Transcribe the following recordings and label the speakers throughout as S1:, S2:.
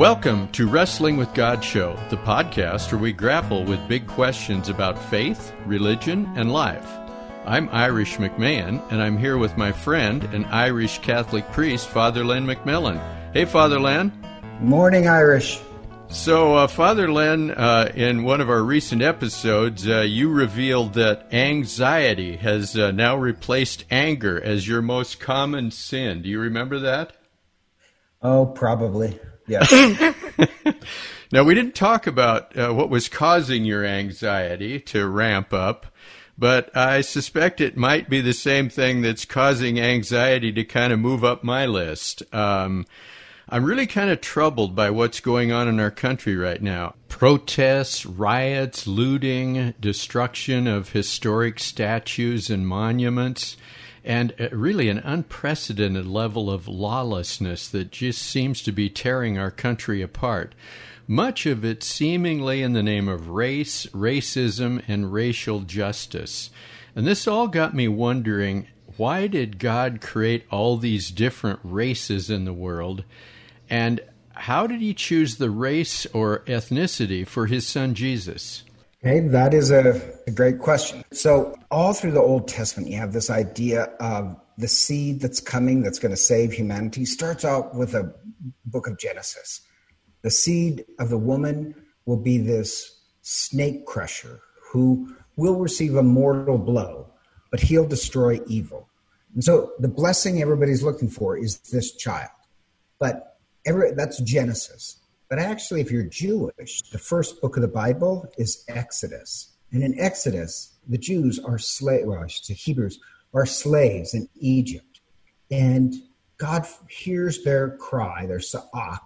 S1: Welcome to Wrestling with God Show, the podcast where we grapple with big questions about faith, religion, and life. I'm Irish McMahon, and I'm here with my friend and Irish Catholic priest, Father Len McMillan. Hey, Father Len.
S2: Morning, Irish.
S1: So, uh, Father Len, uh, in one of our recent episodes, uh, you revealed that anxiety has uh, now replaced anger as your most common sin. Do you remember that?
S2: Oh, probably. Yes.
S1: now, we didn't talk about uh, what was causing your anxiety to ramp up, but I suspect it might be the same thing that's causing anxiety to kind of move up my list. Um, I'm really kind of troubled by what's going on in our country right now. Protests, riots, looting, destruction of historic statues and monuments, and uh, really an unprecedented level of lawlessness that just seems to be tearing our country apart. Much of it seemingly in the name of race, racism, and racial justice. And this all got me wondering why did God create all these different races in the world? And how did he choose the race or ethnicity for his son Jesus?
S2: Okay, that is a, a, great question. So, all through the Old Testament, you have this idea of the seed that's coming that's going to save humanity. Starts out with a book of Genesis. The seed of the woman will be this snake crusher who will receive a mortal blow, but he'll destroy evil. And so, the blessing everybody's looking for is this child. But every, that's Genesis. But actually, if you're Jewish, the first book of the Bible is Exodus. And in Exodus, the Jews are slaves, well, I should say Hebrews, are slaves in Egypt. And God hears their cry, their sa'ak.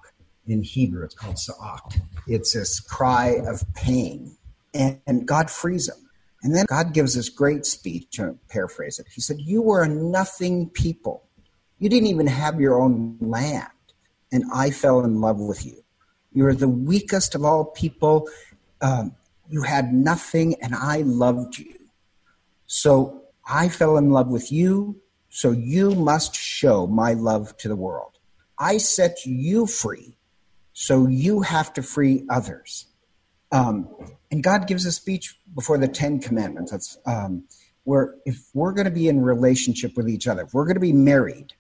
S2: In Hebrew, it's called sa'ak. It's this cry of pain. And, and God frees them. And then God gives this great speech, to paraphrase it. He said, You were a nothing people. You didn't even have your own land and I fell in love with you. You're the weakest of all people. Um, you had nothing, and I loved you. So I fell in love with you, so you must show my love to the world. I set you free, so you have to free others. Um, and God gives a speech before the Ten Commandments. That's um, where if we're going to be in relationship with each other, if we're going to be married,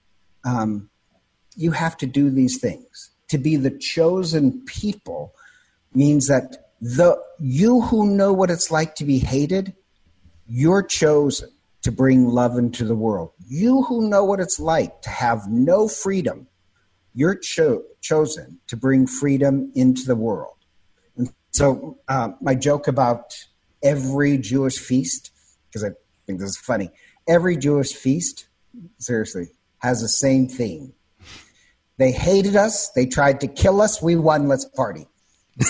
S2: um, you have to do these things. To be the chosen people means that the you who know what it's like to be hated, you're chosen to bring love into the world. You who know what it's like to have no freedom, you're cho- chosen to bring freedom into the world. And so, uh, my joke about every Jewish feast, because I think this is funny, every Jewish feast, seriously, has the same theme they hated us. They tried to kill us. We won. Let's party.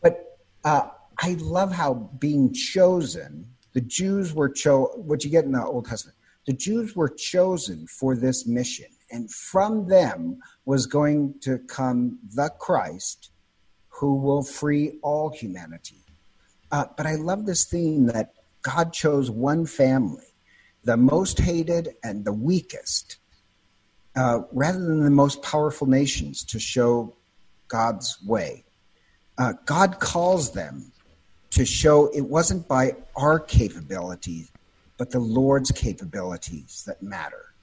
S2: but uh, I love how being chosen, the Jews were cho. What you get in the Old Testament, the Jews were chosen for this mission, and from them was going to come the Christ, who will free all humanity. Uh, but I love this theme that God chose one family, the most hated and the weakest uh, rather than the most powerful nations to show God's way. Uh, God calls them to show it wasn't by our capabilities, but the Lord's capabilities that matter.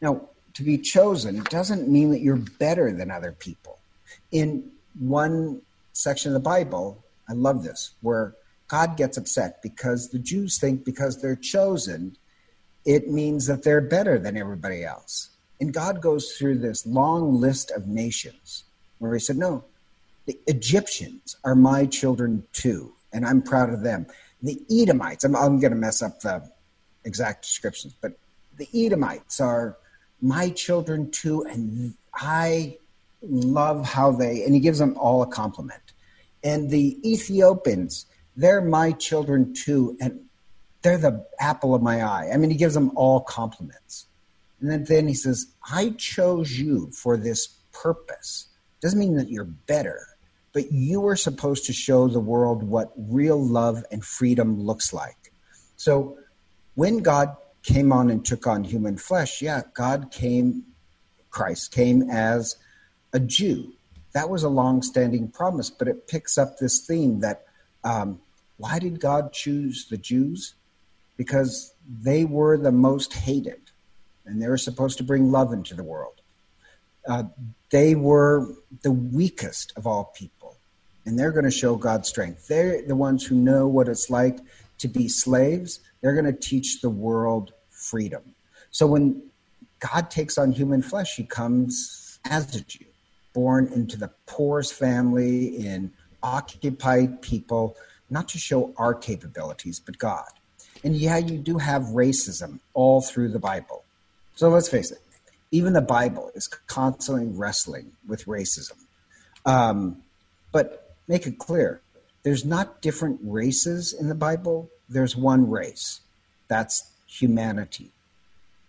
S2: Now, to be chosen doesn't mean that you're better than other people. In one section of the Bible, I love this, where God gets upset because the Jews think because they're chosen, it means that they're better than everybody else. And God goes through this long list of nations where he said, No, the Egyptians are my children too, and I'm proud of them. The Edomites, I'm, I'm going to mess up the exact descriptions, but the Edomites are my children too, and I love how they, and he gives them all a compliment. And the Ethiopians, they're my children too, and they're the apple of my eye. I mean, he gives them all compliments. And then, then he says, I chose you for this purpose. Doesn't mean that you're better, but you are supposed to show the world what real love and freedom looks like. So when God came on and took on human flesh, yeah, God came, Christ came as a Jew. That was a long-standing promise, but it picks up this theme that um, why did God choose the Jews? Because they were the most hated, and they were supposed to bring love into the world. Uh, they were the weakest of all people, and they're going to show God's strength. They're the ones who know what it's like to be slaves. They're going to teach the world freedom. So when God takes on human flesh, he comes as a Jew, born into the poorest family in occupied people, not to show our capabilities, but God. And yeah, you do have racism all through the Bible. So let's face it, even the Bible is constantly wrestling with racism. Um, but make it clear there's not different races in the Bible, there's one race. That's humanity.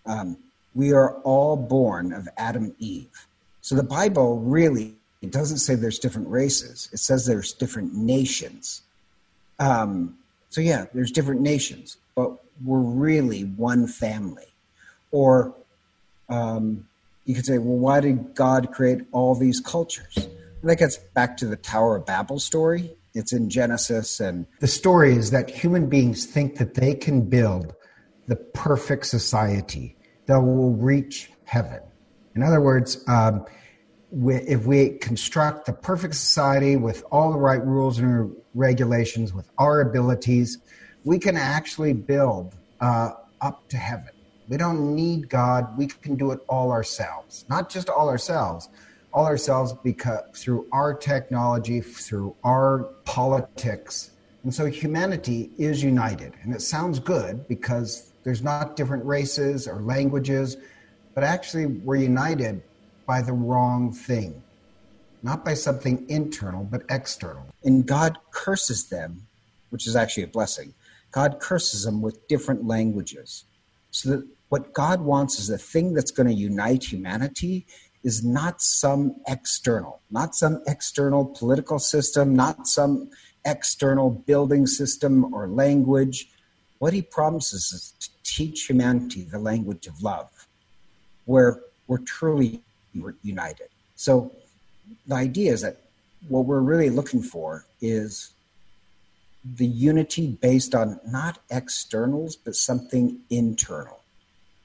S2: Um, we are all born of Adam and Eve. So the Bible really it doesn't say there's different races. It says there's different nations. Um, so yeah, there's different nations, but we're really one family. Or um, you could say, well, why did God create all these cultures? And that gets back to the Tower of Babel story. It's in Genesis. And the story is that human beings think that they can build the perfect society that will reach heaven. In other words, um, if we construct the perfect society with all the right rules and regulations, with our abilities, we can actually build uh, up to heaven. We don't need God. We can do it all ourselves. Not just all ourselves, all ourselves because through our technology, through our politics. And so humanity is united. And it sounds good because there's not different races or languages, but actually we're united by the wrong thing. Not by something internal, but external. And God curses them, which is actually a blessing. God curses them with different languages. So that what God wants is the thing that's going to unite humanity is not some external, not some external political system, not some external building system or language. What he promises is to teach humanity the language of love, where we're truly united. So the idea is that what we're really looking for is the unity based on not externals, but something internal.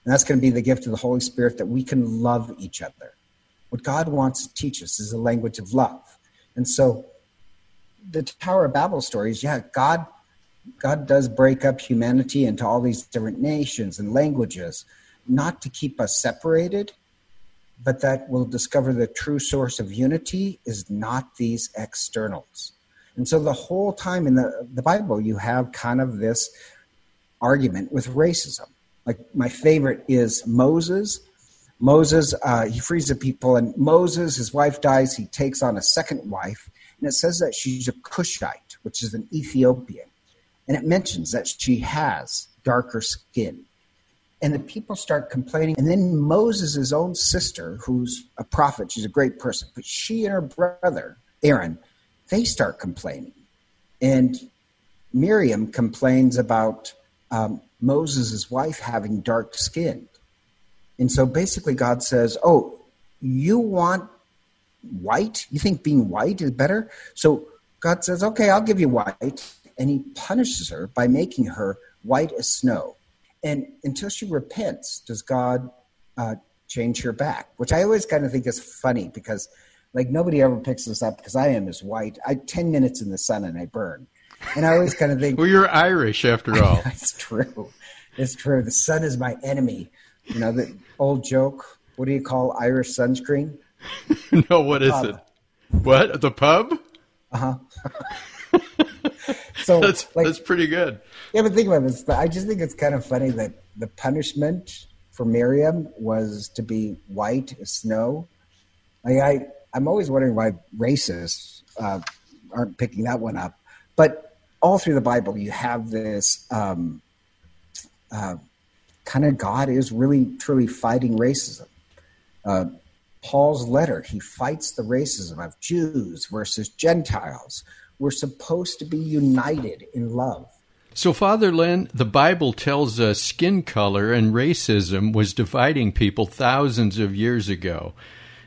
S2: And that's going to be the gift of the Holy Spirit that we can love each other. What God wants to teach us is a language of love. And so the Tower of Babel stories, yeah, God God does break up humanity into all these different nations and languages, not to keep us separated, but that we'll discover the true source of unity is not these externals. And so the whole time in the, the Bible, you have kind of this argument with racism. Like my favorite is Moses. Moses, uh, he frees the people, and Moses, his wife dies. He takes on a second wife, and it says that she's a Cushite, which is an Ethiopian. And it mentions that she has darker skin and the people start complaining. And then Moses' own sister, who's a prophet, she's a great person, but she and her brother, Aaron, they start complaining. And Miriam complains about um, Moses' wife having dark skin. And so basically, God says, Oh, you want white? You think being white is better? So God says, Okay, I'll give you white. And he punishes her by making her white as snow. And until she repents, does God uh, change her back? Which I always kind of think is funny because, like, nobody ever picks this up because I am as white. I ten minutes in the sun and I burn. And I always kind of think,
S1: well, you're Irish after all.
S2: it's true. It's true. The sun is my enemy. You know the old joke. What do you call Irish sunscreen?
S1: no, what is it? What the pub?
S2: Uh huh. so
S1: that's like, that's pretty good.
S2: Yeah, but think about this. I just think it's kind of funny that the punishment for Miriam was to be white as snow. Like I, I'm always wondering why racists uh, aren't picking that one up. But all through the Bible, you have this um, uh, kind of God is really truly fighting racism. Uh, Paul's letter, he fights the racism of Jews versus Gentiles. We're supposed to be united in love.
S1: So, Father Len, the Bible tells us skin color and racism was dividing people thousands of years ago.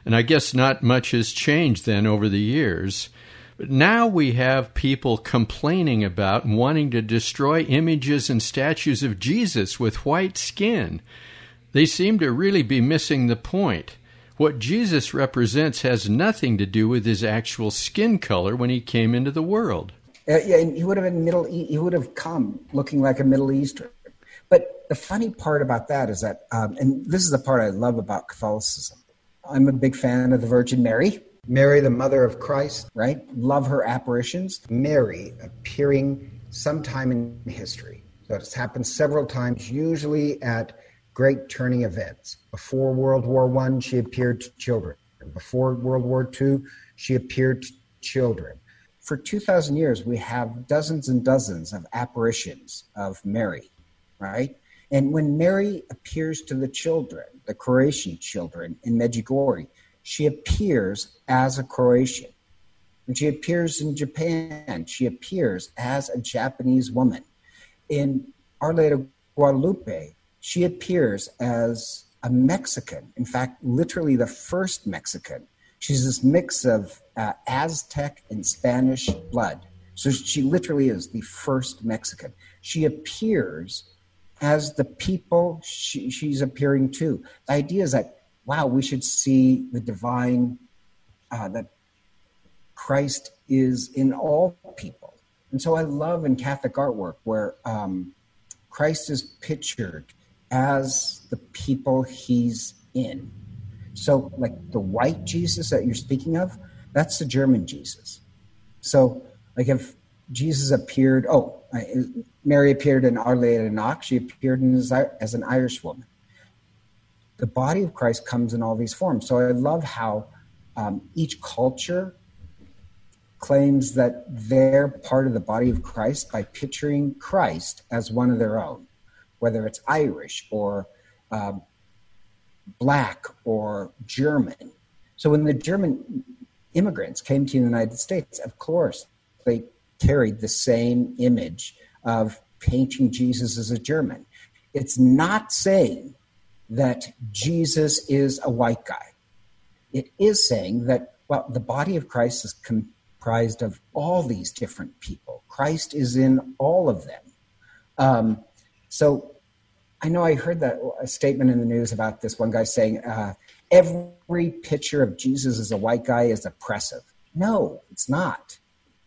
S1: And I guess not much has changed then over the years. Now we have people complaining about wanting to destroy images and statues of Jesus with white skin. They seem to really be missing the point. What Jesus represents has nothing to do with his actual skin color when he came into the world.
S2: Uh, yeah, and he would have been middle. He would have come looking like a Middle Eastern. But the funny part about that is that, um, and this is the part I love about Catholicism. I'm a big fan of the Virgin Mary. Mary, the mother of Christ, right? Love her apparitions. Mary appearing sometime in history. So it's happened several times, usually at great turning events. Before World War I, she appeared to children. Before World War II, she appeared to children. For 2,000 years, we have dozens and dozens of apparitions of Mary, right? And when Mary appears to the children, the Croatian children in Medjugorje, she appears as a Croatian. When she appears in Japan, she appears as a Japanese woman. In Our Lady of Guadalupe, she appears as a Mexican. In fact, literally the first Mexican. She's this mix of uh, Aztec and Spanish blood. So she literally is the first Mexican. She appears as the people she, she's appearing to. The idea is that, wow, we should see the divine, uh, that Christ is in all people. And so I love in Catholic artwork where um, Christ is pictured as the people he's in. So, like the white Jesus that you're speaking of, that's the German Jesus. So, like if Jesus appeared, oh, Mary appeared in Our Lady of Knock, she appeared in, as an Irish woman. The body of Christ comes in all these forms. So I love how um, each culture claims that they're part of the body of Christ by picturing Christ as one of their own whether it's Irish or uh, black or German. So when the German immigrants came to the United States, of course, they carried the same image of painting Jesus as a German. It's not saying that Jesus is a white guy. It is saying that, well, the body of Christ is comprised of all these different people. Christ is in all of them. Um, so I know I heard that a statement in the news about this one guy saying uh, every picture of Jesus as a white guy is oppressive. No, it's not.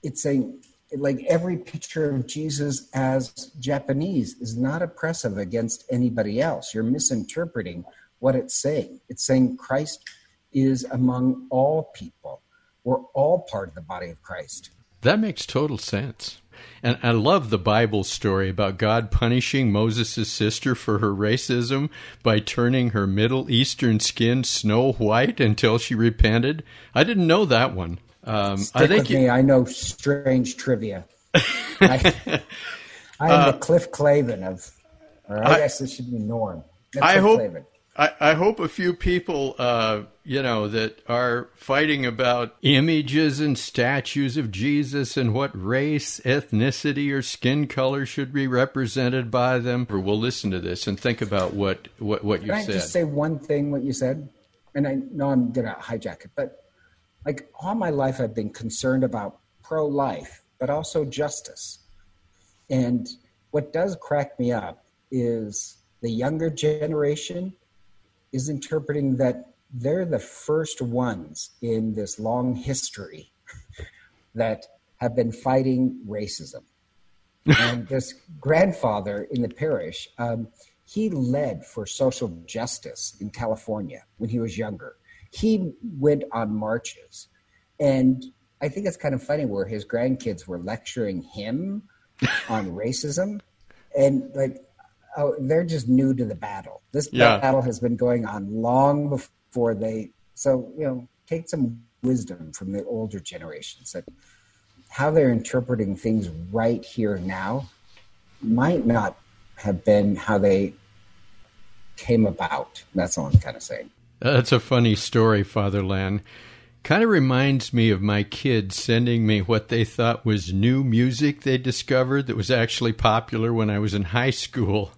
S2: It's saying like every picture of Jesus as Japanese is not oppressive against anybody else. You're misinterpreting what it's saying. It's saying Christ is among all people. We're all part of the body of Christ.
S1: That makes total sense. And I love the Bible story about God punishing Moses' sister for her racism by turning her Middle Eastern skin snow white until she repented. I didn't know that one.
S2: Um, Stick I think with me. I know strange trivia. I, I am uh, the Cliff Clavin of, or I, I guess it should be Norm.
S1: I hope. Clavin. I, I hope a few people, uh, you know, that are fighting about images and statues of Jesus and what race, ethnicity, or skin color should be represented by them, or will listen to this and think about what what, what you
S2: Can
S1: said.
S2: I just say one thing? What you said, and I know I'm gonna hijack it, but like all my life, I've been concerned about pro-life, but also justice. And what does crack me up is the younger generation is interpreting that they're the first ones in this long history that have been fighting racism. and this grandfather in the parish, um, he led for social justice in California when he was younger. He went on marches. And I think it's kind of funny where his grandkids were lecturing him on racism. And like, oh, they're just new to the battle. This yeah. battle has been going on long before they. So you know, take some wisdom from the older generations that how they're interpreting things right here now might not have been how they came about. That's all I'm kind of saying.
S1: That's a funny story, Father Len. Kind of reminds me of my kids sending me what they thought was new music they discovered that was actually popular when I was in high school.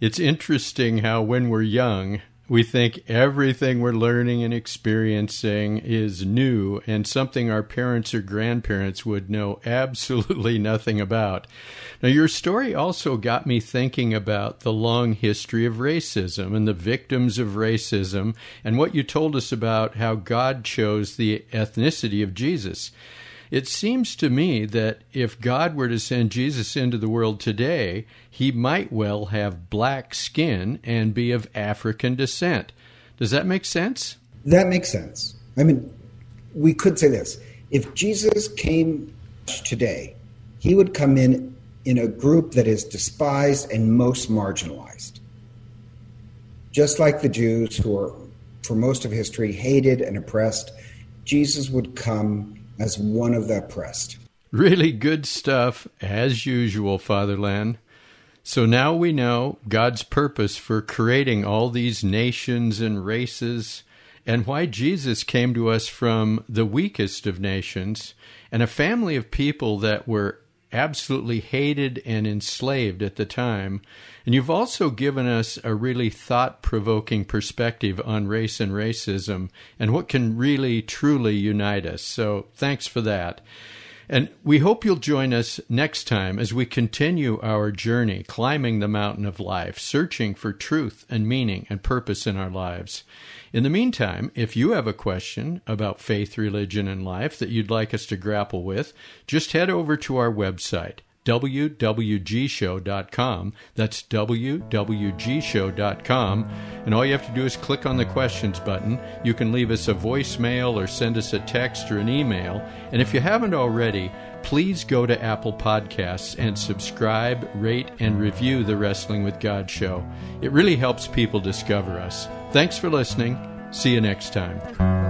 S1: It's interesting how, when we're young, We think everything we're learning and experiencing is new and something our parents or grandparents would know absolutely nothing about. Now, your story also got me thinking about the long history of racism and the victims of racism, and what you told us about how God chose the ethnicity of Jesus. It seems to me that if God were to send Jesus into the world today, he might well have black skin and be of African descent. Does that make sense?
S2: That makes sense. I mean, we could say this if Jesus came today, he would come in in a group that is despised and most marginalized. Just like the Jews who are, for most of history, hated and oppressed, Jesus would come as one of the oppressed.
S1: Really good stuff, as usual, Father Len. So now we know God's purpose for creating all these nations and races, and why Jesus came to us from the weakest of nations and a family of people that were absolutely hated and enslaved at the time. And you've also given us a really thought provoking perspective on race and racism and what can really truly unite us. So thanks for that. And we hope you'll join us next time as we continue our journey climbing the mountain of life, searching for truth and meaning and purpose in our lives. In the meantime, if you have a question about faith, religion, and life that you'd like us to grapple with, just head over to our website, wwgshow.com. That's wwgshow.com. And all you have to do is click on the questions button. You can leave us a voicemail or send us a text or an email. And if you haven't already, please go to Apple Podcasts and subscribe, rate, and review the Wrestling with God show. It really helps people discover us. Thanks for listening. See you next time.